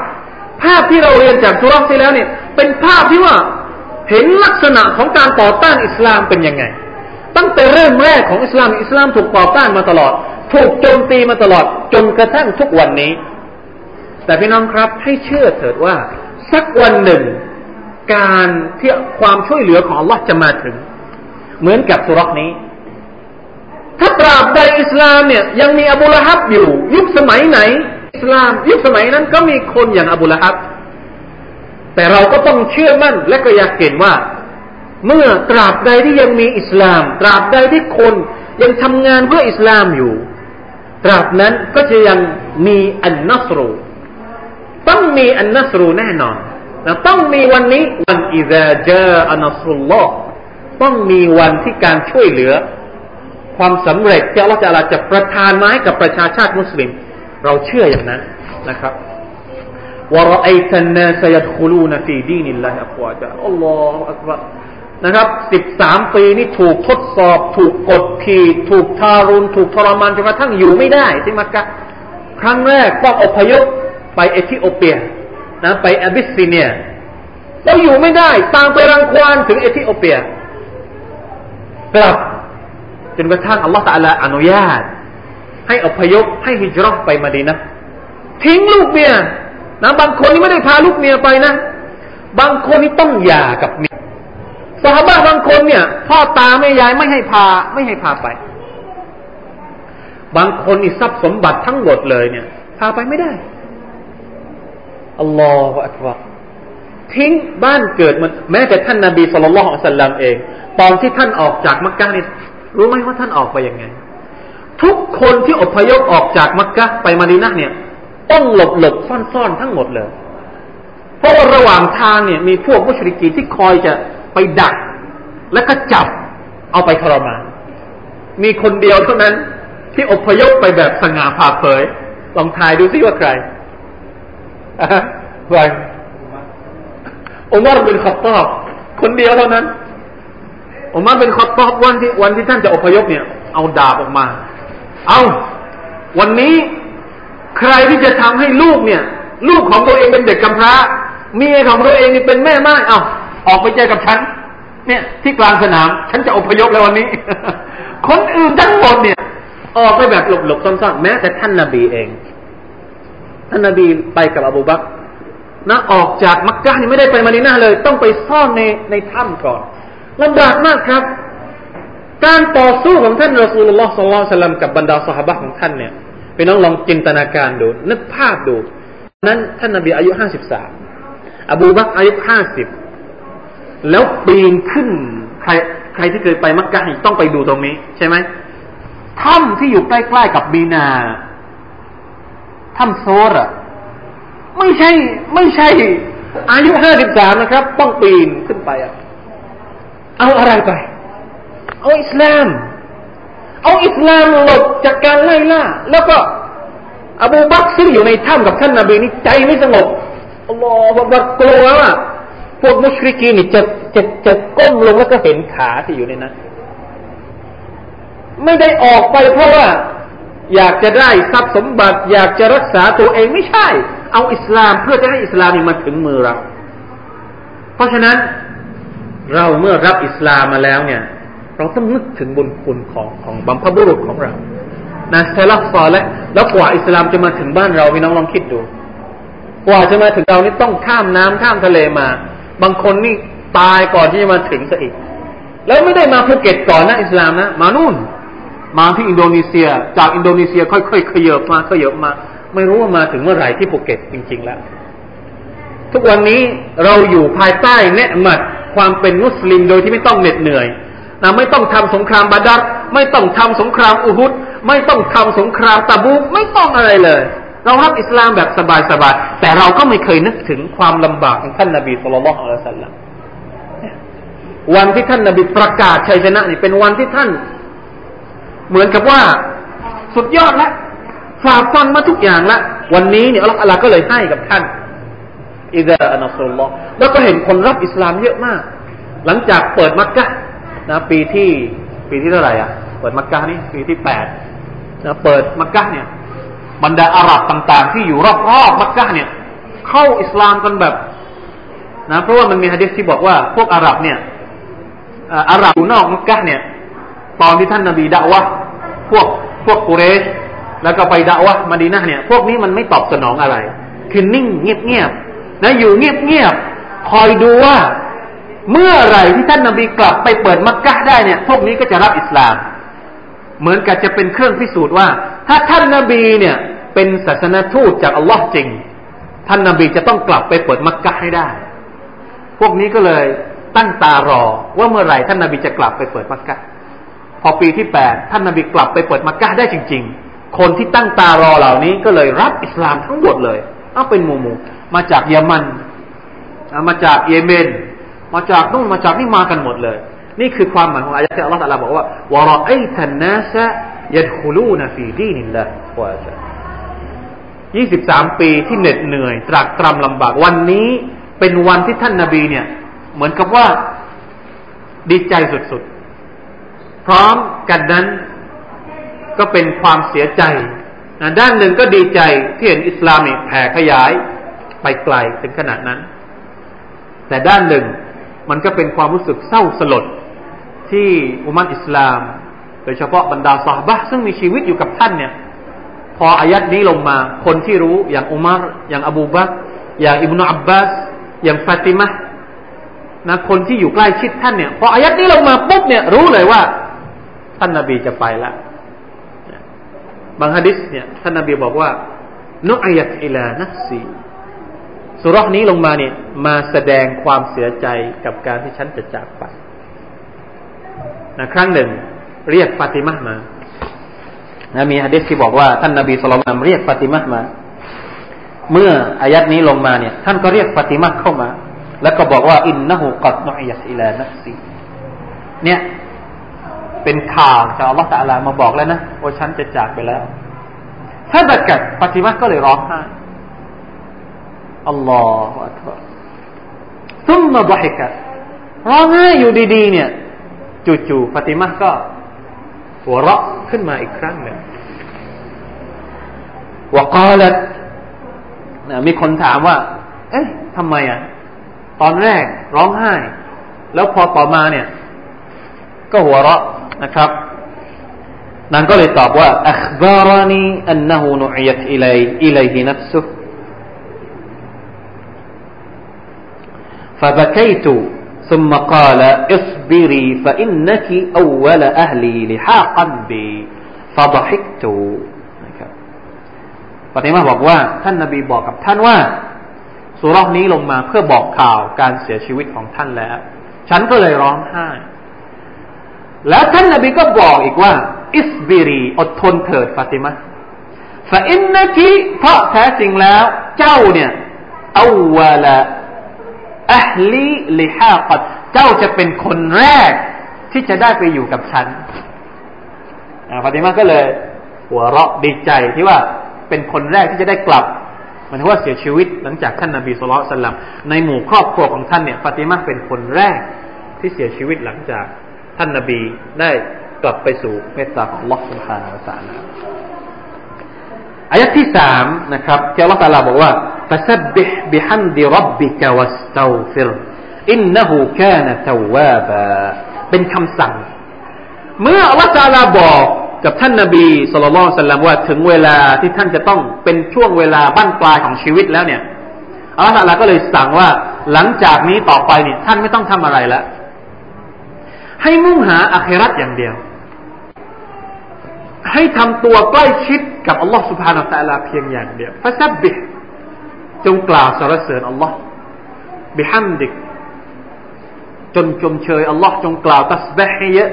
ภาพที่เราเรียนจากสุรที่แล้วเนี่ยเป็นภาพที่ว่าเห็นลักษณะของการต่อต้านอิสลามเป็นยังไง ตั้งแต่เริ่มแรกของอิสลามอิสลามถูกต่อต้านมาตลอด ถูกโจมตีมาตลอดจนกระทั่งทุกวันนี้ แต่พี่น้องครับให้เชื่อเถิดว่าสักวันหนึ่ง การที่ความช่วยเหลือของ Allah จะมาถึง เหมือนกับสุรกนี้ ถ้าตราบใดอิสลามเนี่ยยังมีอบูละฮับอยู่ ยุคสมัยไหน อิสลาม ยุคสมัยนั้นก็มีคนอย่างอบูละฮับ แต่เราก็ต้องเชื่อมั่นและก็อยากเห็นว่า เมื่อตราบใดที่ยังมีอิสลาม ตราบใดที่คนยังทำงานเพื่ออิสลามอยู่ ตราบนั้นก็จะยังมีอันนัสรูต้องมีอันนัสรูแน่นอน นะต้องมีวันนี้วันอิซาจาอันนัสรุลลอฮ์ต้องมีวันที่การช่วยเหลือ ความสำเร็จที่อัลลอฮฺจะจะประทานมาให้กับประชาชาติมุสลิม เราเชื่ออย่างนั้นนะครับورأيت الناس يدخلون في دين الله أفواجا الله أكبر นะครับสิบสามปีนี่ถูกทดสอบ ถูกกดขี่ ถูกทารุณ ถูกทรมานจนกระทั่งอยู่ไม่ได้ที่มักกะฮ์ครั้งแรกต้องอพยพไปเอธิโอเปีย นะไปอบิสซิเนียแล้วอยู่ไม่ได้ ตามไปรังควานถึงเอธิโอเปียกลับจนกระทั่งอัลลอฮฺตะลาอนุญาต ให้อพยพให้ฮิจรัตไปมาดีนะทิ้งลูกเมียนะบางคนนี่ไม่ได้พาลูกเมียไปนะ บางคนนี่ต้องหย่ากับเมียสหบ้าบางคนเนี่ย พ่อตาแม่ยายไม่ให้พาไม่ให้พาไป บางคนนี่ทรัพย์สมบัติทั้งหมดเลยเนี่ย พาไปไม่ได้ อัลลอฮฺอักบารทิ้งบ้านเกิดมันแม้แต่ท่านนาบีสุลต่านละฮ์สัลลัมเอง ตอนที่ท่านออกจากมักกะนี่รู้ไหมว่าท่านออกไปยังไง ทุกคนที่อพยพออกจากมักกะไปมาดีนะเนี่ย ต้องหลบหลบซ่อนซ่อนทั้งหมดเลย เพราะว่าระหว่างทางเนี่ย มีพวกมุชริกีที่คอยจะไปดัก และก็จับเอาไปทรมาน มีคนเดียวเท่านั้นที่อพยพไปแบบสง่าผ่าเผยลองทายดูซิว่าใคร อุมารเป็นขับตอบคนเดียวเท่านั้นอุมารเป็นขับตอบวันที่วันที่ท่านจะอพยพเนี่ย เอาดาบออกมา เอาวันนี้ใครที่จะทำให้ลูกเนี่ย ลูกของตัวเองเป็นเด็กกำพร้าเมียของตัวเองนี่เป็นแม่ไม้เอาออกไปเจอกับฉัน เนี่ย ที่กลางสนาม ฉันจะอพยพแล้ววันนี้ คนอื่นทั้งหมดเนี่ย ออกไปแบบหลบๆซ่อนๆแม้แต่ท่านนาบีเอง ท่านนาบีไปกับอบูบักนะออกจากมักกะนี่ไม่ได้ไปมาดีนาเลย ต้องไปซ่อนในในถ้ำก่อนลำบากมากครับ การต่อสู้ของท่านรอสูลุลลอฮ์สัลลัลสลัมกับบรรดาสหบะของท่านเนี่ยไปน้องลองจินตนาการดู นึกภาพดู นั้นท่านนบีอายุห้าสิบสามอบูบักอายุห้าสิบแล้วปีนขึ้นใครใครที่เคยไปมักกะต้องไปดูตรงนี้ ใช่ไหมถ้ำที่อยู่ใกล้ๆกับบีนา ถ้ำโซรอะไม่ใช่ ไม่ใช่ อายุห้าสิบสามนะครับ ต้องปีนขึ้นไปอะเอาอะไรไป เอาอิสลาม เอาอิสลามหลบจากการไล่ล่า แล้วก็ อบูบักซึ่งอยู่ในถ้ำกับท่านนาบีนี่ใจไม่สงบอัลลอฮฺบักกลัวว่าพวกมุชริกีนี่จะจะจะก้มลงแล้วก็เห็นขาที่อยู่ในนั้นไม่ได้ออกไปเพราะว่า อยากจะได้ทรัพย์สมบัติ อยากจะรักษาตัวเองไม่ใช่ เอาอิสลามเพื่อจะให้อิสลามมาถึงมือเรา เพราะฉะนั้นเราเมื่อรับอิสลามมาแล้วเนี่ย เราต้องนึกถึงบุญคุณของของบัมพบุรุษของเรานะซาลักซอและแล้วกว่าอิสลามจะมาถึงบ้านเราพี่น้องลองคิดดู กว่าจะมาถึงเรานี่ต้องข้ามน้ำข้ามทะเลมา บางคนนี่ตายก่อนที่จะมาถึงซะอีก แล้วไม่ได้มาภูเก็ตก่อนนะอิสลามนะ มานู่น มาที่อินโดนีเซีย จากอินโดนีเซียค่อยๆขยับมาขยับมา ไม่รู้ว่ามาถึงเมื่อไหร่ที่ภูเก็ตจริง ๆ แล้ว ทุกวันนี้เราอยู่ภายใต้เนืหมัดความเป็นมุสลิมโดยที่ไม่ต้องเหน็ดเหนื่อยนะไม่ต้องทำสงครามบาดัดไม่ต้องทำสงครามอุฮุดไม่ต้องทำสงครามตะบูไม่ต้องอะไรเลย เรารับอิสลามแบบสบายๆแต่เราก็ไม่เคยนึกถึงความลำบากของท่านนาบีสุลต่านอัลลอฮฺสัลลัมวันที่ท่านนาบีประกาศชัยชนะนี่เป็นวันที่ท่าน เหมือนกับว่า สุดยอดแล้วฝ่าฟันมาทุกอย่างละ วันนี้เนี่ยอัลลอฮฺก็เลยให้กับท่านอิดะอันอัลลอฮ์แล้วก็เห็นคนรับอิสลามเยอะมาก หลังจากเปิดมักกะนะปีที่ปีที่เท่าไหร่อะ เปิดมักกะนี่ปีที่แปดนะเปิดมักกะเนี่ย บรรดาอาหรับต่าง ๆ ที่อยู่รอบๆมักกะเนี่ย เข้าอิสลามกันแบบนะเพราะว่ามันมีฮะดิษที่บอกว่าพวกอาหรับเนี่ยอาหรับอยู่นอกมักกะเนี่ย ตอนที่ท่านนาบีด่าวะพวกพวกกุเรช แล้วก็ไปด่าวะมาดีนะเนี่ย พวกนี้มันไม่ตอบสนองอะไร คือนิ่งเงียบๆนะอยู่เงียบๆคอยดูว่า เมื่อไหร่ที่ท่านนาบีกลับไปเปิดมักกะได้เนี่ย พวกนี้ก็จะรับอิสลาม เหมือนกับจะเป็นเครื่องพิสูจน์ว่า ถ้าท่านนาบีเนี่ย เป็นศาสนทูตจากอัลลอฮ์จริง ท่านนาบีจะต้องกลับไปเปิดมักกะให้ได้ พวกนี้ก็เลยตั้งตารอว่าเมื่อไหร่ท่านนาบีจะกลับไปเปิดมักกะ พอปีที่แปดท่านนาบีกลับไปเปิดมักกะได้จริง ๆ คนที่ตั้งตารอเหล่านี้ก็เลยรับอิสลามทั้งหมดเลยเอาเป็นหมู่หมู่มาจากเยมัน มาจากเยเมน มาจากนู่นมาจากนี่มากันหมดเลย นี่คือความหมายของอายะที่อัลลอฮฺตรัสบอกว่าวะรอไอทันนัสยัดคุลูนฟีดีนิลละวะจะยี่สิบสามปีที่เหน็ดเหนื่อย ตรากตรำลำบากวันนี้เป็นวันที่ท่านนาบีเนี่ย เหมือนกับว่าดีใจสุดๆ ร้อมกันนั้นก็เป็นความเสียใจนะด้านหนึ่งก็ดีใจที่เห็นอิสลามแผ่ขยายไปไกลถึงขนาดนั้น แต่ด้านหนึ่งมันก็เป็นความรู้สึกเศร้าสลดที่อุมัตอิสลาม โดยเฉพาะบรรดาสาบะซึ่งมีชีวิตอยู่กับท่านเนี่ย พออายัดนี้ลงมาคนที่รู้อย่างอุมารอย่างอบูบักอย่างอิบนาอับบาสอย่างฟาติมะนะคนที่อยู่ใกล้ชิดท่านเนี่ย พออายัดนี้ลงมาปุ๊บเนี่ยรู้เลยว่า ท่านนาบีจะไปล้วบางฮะดิษเนี่ยท่านนาบีบอกว่านุอัยตอิลานัซีสุรษนี้ลงมาเนี่ยมาแสดงความเสียใจกับการที่ฉันจะจากไปนะครั้งหนึ่ง เรียกฟาติมะมานะมีฮะดิษที่บอกว่าท่านนาบีสุลต่านเรียกฟาติมะมา เมื่ออายัดนี้ลงมาเนี่ย ท่านก็เรียกฟาติมะเข้ามา แล้วก็บอกว่า อินนะหูกัดนุอัยัตอิลานัซีเนี่ย เป็นข่าวจากอัลลอฮฺตะลามาบอกแล้วนะว่าฉันจะจากไปแล้วถ้าบักัดฟาติมะก็เลยร้องไห้อัลลอฮฺอัลลอฮฺซุ่มมาบฮิกัดร้องไห้อยู่ดีๆเนี่ยจู่ๆฟาติมะก็ หัวเราะขึ้นมาอีกครั้งหนึ่งวกาลมีคนถามว่า เอ๊ะทำไมอะ ตอนแรกร้องไห้ แล้วพอต่อมาเนี่ย ก็หัวเราะ นะครับนางก็เลยตอบว่า أخبرني أنه نعيت إلي إليه نفسه فبكيت ثم قال اصبري فإنك أول أهلي لحاقا بي فضحكت ปฏิมาบอกว่า ท่านนาบีบอกกับท่านว่าสุรนี้ลงมาเพื่อบอกข่าวการเสียชีวิตของท่านแล้ว ฉันก็เลยร้องไห้ แล้วท่านนบีก็บอกอีกว่า อิสบิรีอดทนเถิดฟาติมาฟาอินนกีเพราะแท้จริงแล้ว เจ้าเนี่ยอาวละอัลลีลิฮากัดเจ้าจะเป็นคนแรกที่จะได้ไปอยู่กับฉันฟาติมาก็เลย หัวเราะดีใจที่ว่าเป็นคนแรกที่จะได้กลับมันว่าเสียชีวิตหลังจากท่านนาบีสุลต่านในหมู่ครอบครัวของท่านเนี่ยฟาติมาเป็นคนแรกที่เสียชีวิตหลังจาก ท่านนาบีได้กลับไปสู่เมตตาของ Allah سبحانه และ تعالى อายะที่สามนะครับที่ Allah تعالى บอกว่า فسبح بحمد ربك واستغفر إنه كان توابا เป็นคำสั่ง เมื่อ Allah تعالى บอกกับท่านนาบีสุลต่านสัลลัมว่าถึงเวลาที่ท่านจะต้องเป็นช่วงเวลาบั้นปลายของชีวิตแล้วเนี่ยอัลลอฮฺก็เลยสั่งว่าหลังจากนี้ต่อไปเนี่ยท่านไม่ต้องทำอะไรแล้ว ให้มุ่งหาอาคิรัตอย่างเดียว ให้ทำตัวใกล้ชิดกับอัลลอฮ์سبحانه وتعالى เพียงอย่างเดียว فسبح จงกล่าวสรรเสริญอัลลอฮ์บิฮัมดิกจนชมเชยอัลลอฮ์จงกล่าวตัสบีห์ให้เยอะ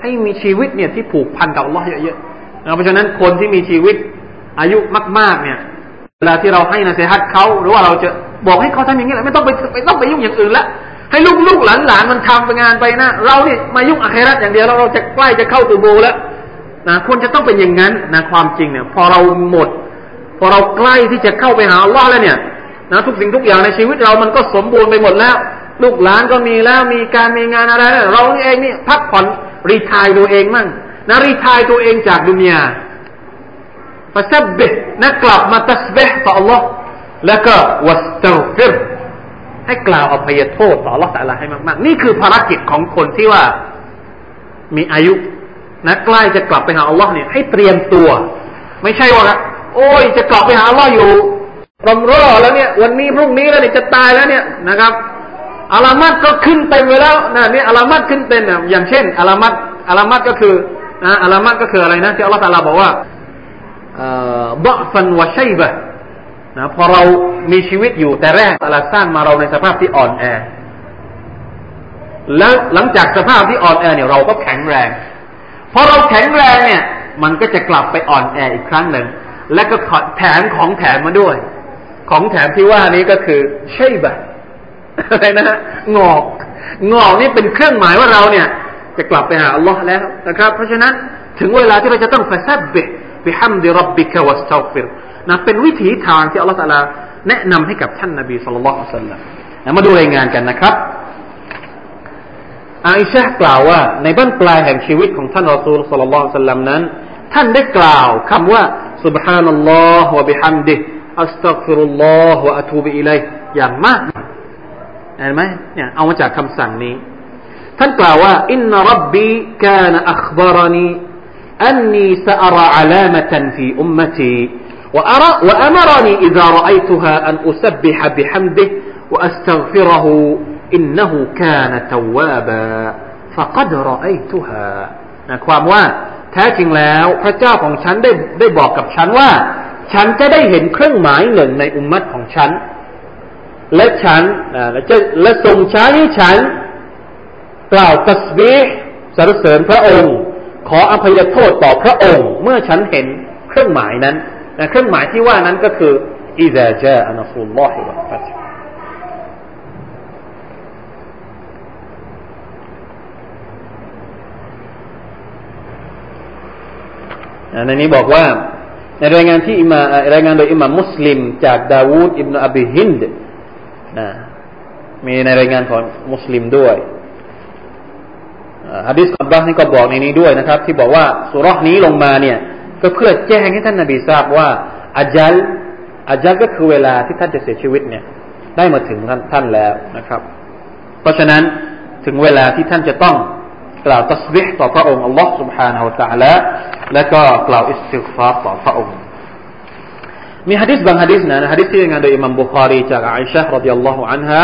ให้มีชีวิตเนี่ยที่ผูกพันกับอัลลอฮ์เยอะๆเพราะฉะนั้นคนที่มีชีวิตอายุมาก ๆ เนี่ย เวลาที่เราให้นะซีฮัตเขาหรือว่าเราจะบอกให้เขาทำอย่างนี้แหละไม่ต้องไปไม่ต้องไปยุ่งอย่างอื่นละ ให้ลูกลูกหลานหลานมันทำไปงานไปนะ เราเนี่ยมายุ่งอาคราตอย่างเดียวแล้วเราจะใกล้จะเข้าตูโบแล้วนะควรจะต้องเป็นอย่างนั้นนะความจริงเนี่ย พอเราหมด พอเราใกล้ที่จะเข้าไปหาอัลลอฮ์แล้วเนี่ยนะทุกสิ่งทุกอย่างในชีวิตเรามันก็สมบูรณ์ไปหมดแล้ว ลูกหลานก็มีแล้วมีการมีงานอะไรแล้วเราเองนี่พักผ่อนรีทายตัวเองมั่งนะรีทายตัวเองจากดุนยาฟาซับเบนะกลับมาตัสเบห์ต่อ Allah แล้วก็วัสตัฟิร ให้กล่าวอภัยโทษต่อละสัลลาให้มาก ๆ นี่คือภารกิจของคนที่ว่ามีอายุนะใกล้จะกลับไปหาอัลลอฮ์เนี่ยให้เตรียมตัว ไม่ใช่ว่าโอ้ยจะกลับไปหาอัลลอฮ์อยู่รำรอแล้วเนี่ย วันนี้พรุ่งนี้แล้วเนี่ยจะตายแล้วเนี่ยนะครับอาลามัดก็ขึ้นเต็มไปแล้วนะนี่อาลามัดขึ้นเต็มอย่างเช่นอาลามัดอาลามัดก็คือนะอาลามัดก็คืออะไรนะที่อัลลอฮ์ตาลาบอกว่าบะฟันวะชัยบะ นะพอเรามีชีวิตอยู่แต่แรกอัลลอฮ์สร้างมาเราในสภาพที่อ่อนแอ แล้วหลังจากสภาพที่อ่อนแอเนี่ยเราก็แข็งแรงพอเราแข็งแรงเนี่ย มันก็จะกลับไปอ่อนแออีกครั้งหนึ่งและก็แถมของแถมมาด้วย ของแถมที่ว่านี้ก็คือใช่บะอะไรนะฮะงอกงอกนี่เป็นเครื่องหมายว่าเราเนี่ย จะกลับไปหาอัลลอฮ์แล้วนะครับ เพราะฉะนั้นถึงเวลาที่เราจะต้องفسبح بحمد ربك واستغفر นะเป็นวิถีทางที่อัลลอฮฺ تعالى แนะนำให้กับท่านนบี صلى الله عليه وسلم นะมาดูรายงานกันนะครับอาอิชะกล่าวว่า ในบั้นปลายแห่งชีวิตของท่านรอซูล صلى الله عليه وسلم นั้น ท่านได้กล่าวคำว่าسبحان الله وبحمده أستغفر الله وأتوب إليه อย่างมากเห็นไหมเนี่ยเอามาจากคำสั่งนี้ ท่านกล่าวว่าอินนรับบีกานอัคบารนีอันนีสะอาราอัลามะตันฟีอุมมตี وأرى وأمرني إذا رأيتها أن أسبح بحمده وأستغفره إنه كان توابا فقد رأيتها นะความว่าแท้จริงแล้ว พระเจ้าของฉันได้ได้บอกกับฉันว่า ฉันจะได้เห็นเครื่องหมายหนึ่งในอุมมัตของฉัน และฉันและจะและทรงใช้ให้ฉัน กล่าวตัสบีสรรเสริญพระองค์ ขออภัยโทษต่อพระองค์ เมื่อฉันเห็นเครื่องหมายนั้น นะเครื่องหมายที่ว่านั้นก็คืออิซาจาอันฟุลลอฮิวะฟัตในนี้บอกว่าในรายงานที่อิมารายงานโดยอิมามมุสลิม จากดาวูดอิบนาอบิฮินดนะมีในรายงานของมุสลิมด้วยฮะดิษอับาสนี่ก็บอกในนี้ด้วยนะครับ ที่บอกว่าสุรษนี้ลงมาเนี่ย ก็เพื่อแจ้งให้ท่านนาบีทราบว่าอาจัลอาจัลก็คือเวลาที่ท่านจะเสียชีวิตเนี่ย ได้มาถึงท่านท่านแล้วนะครับ เพราะฉะนั้นถึงเวลาที่ท่านจะต้องกล่าวตัสบิฮต่อพระองค์อัลลอฮ์ سبحانه และ تعالى และก็กล่าวอิสติกฟาร์ต่อพระองค์ มีฮะดิษบางฮะดิษนะฮะดิษที่รายงานโดยอิมามบุคารีจากอิชะรดิยัลลอฮุอันฮะ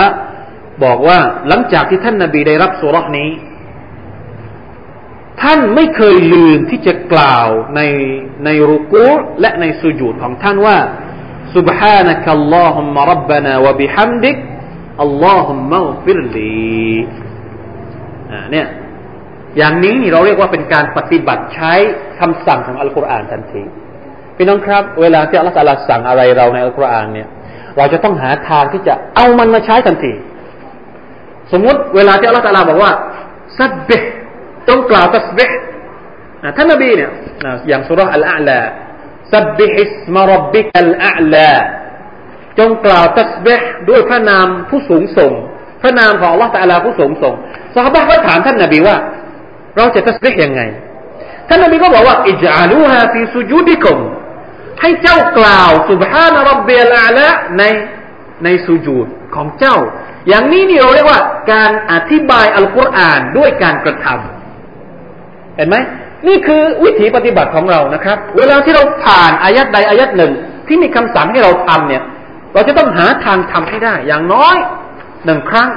บอกว่าหลังจากที่ท่านนาบีได้รับสุรษนี้ ท่านไม่เคยลืมที่จะกล่าวในในรุกูและในสุญูดของท่านว่า سبحانك اللهم ربنا وبحمدك اللهم اغفر لي เนี่ยอย่างนี้นี่เราเรียกว่าเป็นการปฏิบัติใช้คำสั่งของอัลกุรอานทันทีพี่น้องครับ เวลาที่อัลลอฮฺสั่งอะไรเราในอัลกุรอานเนี่ย เราจะต้องหาทางที่จะเอามันมาใช้ทันที สมมติเวลาที่อัลลอฮฺบอกว่าซับเบต้ จงกล่าวตัสบิฮท่านนบีเนี่ยอย่างสุรษะอัลอาลาสับบิฮิสมารบบิกัลอาลาจงกล่าวตัสบิฮด้วยพระนามผู้สูงส่ง พระนามของอัลลอฮฺตะลาผู้สูงส่งสหายก็ถามท่านนบีว่า เราจะตัสบิฮยังไง ท่านนบีก็บอกว่าอิจารูฮาฟีสุญูดิคุมให้เจ้ากล่าวสุบฮานะรับเบียลาละในในสุญูดของเจ้า อย่างนี้นี่เราเรียกว่าการอธิบายอัลกุรอานด้วยการกระทำ เห็นไหมนี่คือวิถีปฏิบัติของเรานะครับ เวลาที่เราผ่านอายัดใดอายัดหนึ่ง ที่มีคำสั่งให้เราทำเนี่ย เราจะต้องหาทางทำให้ได้ อย่างน้อยหนึ่งครั้ง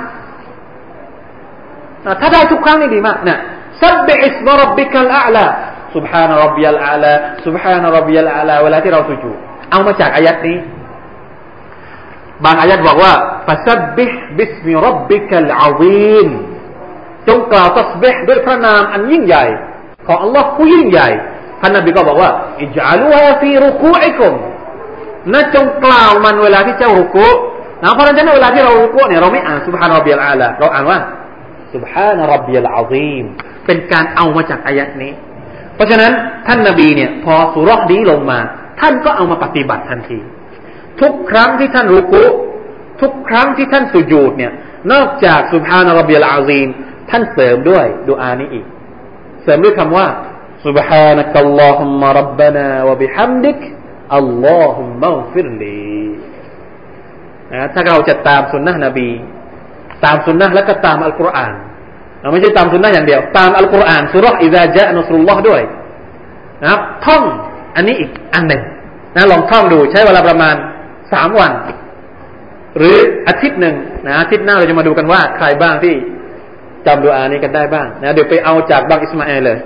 ถ้าได้ทุกครั้งนี่ดีมากเนี่ยซับบิอิสมารับบิกัลอาลา سبحان ربي الأعلى سبحان ربي الأعلى เวลาที่เราสุญูเอามาจากอายัดนี้ บางอายัดบอกว่า فسبح باسم ربك العظيم จงกล่าวตัสบิฮด้วยพระนามอันยิ่งใหญ่ ของอัลลอฮ์ผู้ยิ่งใหญ่ท่านนบีก็บอกว่าاجعلوها في ركوعكم นะจงกล่าวมันเวลาที่เจ้ารุกูนะเพราะฉะนั้นเวลาที่เรารุกูเนี่ยเราไม่อ่านسبحان ربي الأعلى เราอ่านว่าسبحان ربي العظيم เป็นการเอามาจากอายัดนี้ เพราะฉะนั้นท่านนบีเนี่ยพอสูเราะฮฺนี้ลงมา ท่านก็เอามาปฏิบัติทันที ทุกครั้งที่ท่านรุกูทุกครั้งที่ท่านสุญูดเนี่ยนอกจากسبحان ربي العظيمท่านเสริมด้วยดูอานี้อีก เสริมด้วยคำว่า سبحانك اللهم ربنا وبحمدك اللهم اغفر لي นะถ้าเราจะตามสุนนะนบี ตามสุนนะแล้วก็ตามอัลกุรอานเราไม่ใช่ตามสุนนะอย่างเดียว ตามอัลกุรอานสุรษอิซาจะนุสรุลลอฮ์ด้วยนะครับท่องอันนี้อีกอันหนึ่งนะลองท่องดูใช้เวลาประมาณสามวัน หรืออาทิตย์หนึ่งนะอาทิตย์หน้าเราจะมาดูกันว่า ใครบ้างที่ จำดูอานี้กันได้บ้างนะเดี๋ยวไปเอาจากบังอิสมาเอลเลย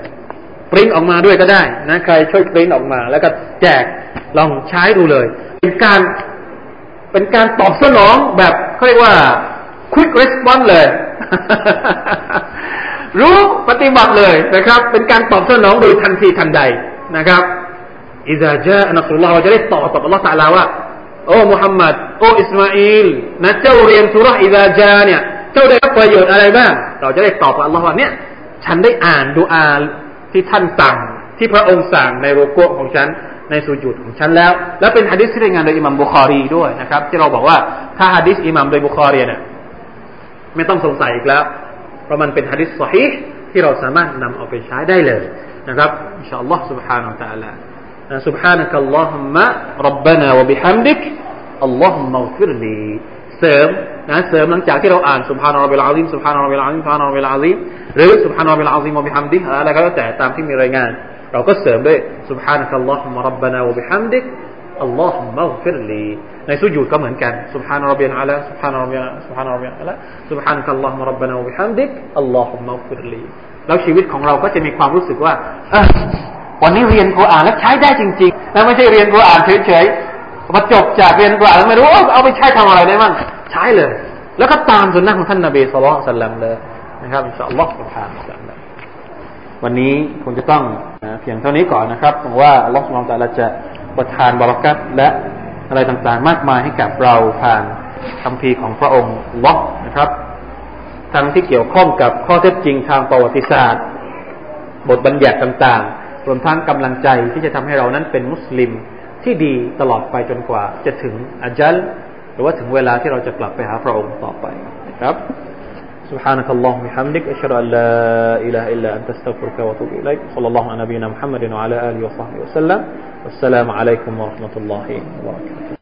ปริ้นออกมาด้วยก็ได้นะใครช่วยปริ้นออกมา แล้วก็แจกลองใช้ดูเลย เป็นการเป็นการตอบสนองแบบเขาเรียกว่า quick response เลย รู้ปฏิบัติเลยนะครับ เป็นการตอบสนองโดยทันทีทันใดนะครับإذا جاء نصر الله เราจะได้ตอบตอบอัลลอฮ์ تعالى ว่าโอ้มุฮัมมัดโอ้อิสมาอิลนะเจ้าเรียนสูเราะฮฺ إذا جاء เนี่ย เจ้าได้รับประโยชน์อะไรบ้าง เราจะได้ตอบกับอัลลอฮ์ว่าเนี่ย ฉันได้อ่านดูอาที่ท่านสั่งที่พระองค์สั่งในโรโกของฉันในสุญูดของฉันแล้ว แล้วเป็นฮะดิษที่รายงานโดยอิหมัมบุคอรีด้วยนะครับ ที่เราบอกว่าถ้าฮะดิษอิหมัมโดยบุคอรีเนี่ยไม่ต้องสงสัยอีกแล้ว เพราะมันเป็นฮะดิษสฮีที่เราสามารถนำเอาไปใช้ได้เลยนะครับอินชาอัลลอฮ์ سبحانه และ تعالى سبحانك اللهم ربنا وبحمدك اللهم اغفر لي เสริมนะเสริมหลังจากที่เราอ่านسبحان ربي العظيم سبحان ربي العظيم سبحان ربي العظيم หรือ سبحان ربي العظيم وبحمده อะไรก็แล้วแต่ตามที่มีรายงาน เราก็เสริมด้วยسبحانك اللهم ربنا وبحمدك اللهم اغفر لي ในสุญูดก็เหมือนกันسبحان ربي الأعلى سبحان ربي سبحان ربي الأعلىสุบฮานะกัลลอฮุมะรับบานาวะบิฮัมดิอัลลอฮุมะฟิรลีแล้วชีวิตของเราก็จะมีความรู้สึกว่าวันนี้เรียนกุรอานแล้วใช้ได้จริงๆ แล้วไม่ใช่เรียนกุรอานเฉย ๆพอจบจากเรียนกุรอาแล้วไม่รู้เอาไปใช้ทำอะไรได้บ้างใช้เลย แล้วก็ตามสุนนะของท่านนบีสุลต่านสัลลัมเลยนะครับอินชาอัลลอฮฺสุบฮานะวันนี้คงจะต้องเพียงเท่านี้ก่อนนะครับหวังว่าอัลลอฮฺสุลต่านจะประทานบารักัตและอะไรต่างๆ มากมายให้กับเราผ่านคำพีของพระองค์ล็อกนะครับ ทั้งที่เกี่ยวข้องกับข้อเท็จจริงทางประวัติศาสตร์ บทบัญญัติต่างๆ รวมทั้งกำลังใจที่จะทำให้เรานั้นเป็นมุสลิม ที่ดีตลอดไปจนกว่า จะถึงอาจัลหรือว่าถึงเวลาที่เราจะกลับไปหาพระองค์ต่อไปนะครับ سبحانك اللهم وبحمدك أشهد أن لا إله إلا أنت استغفرك وأتوب إليك صلى الله على نبينا محمد وعلى آله وصحبه وسلم والسلام عليكم ورحمة الله وبركاته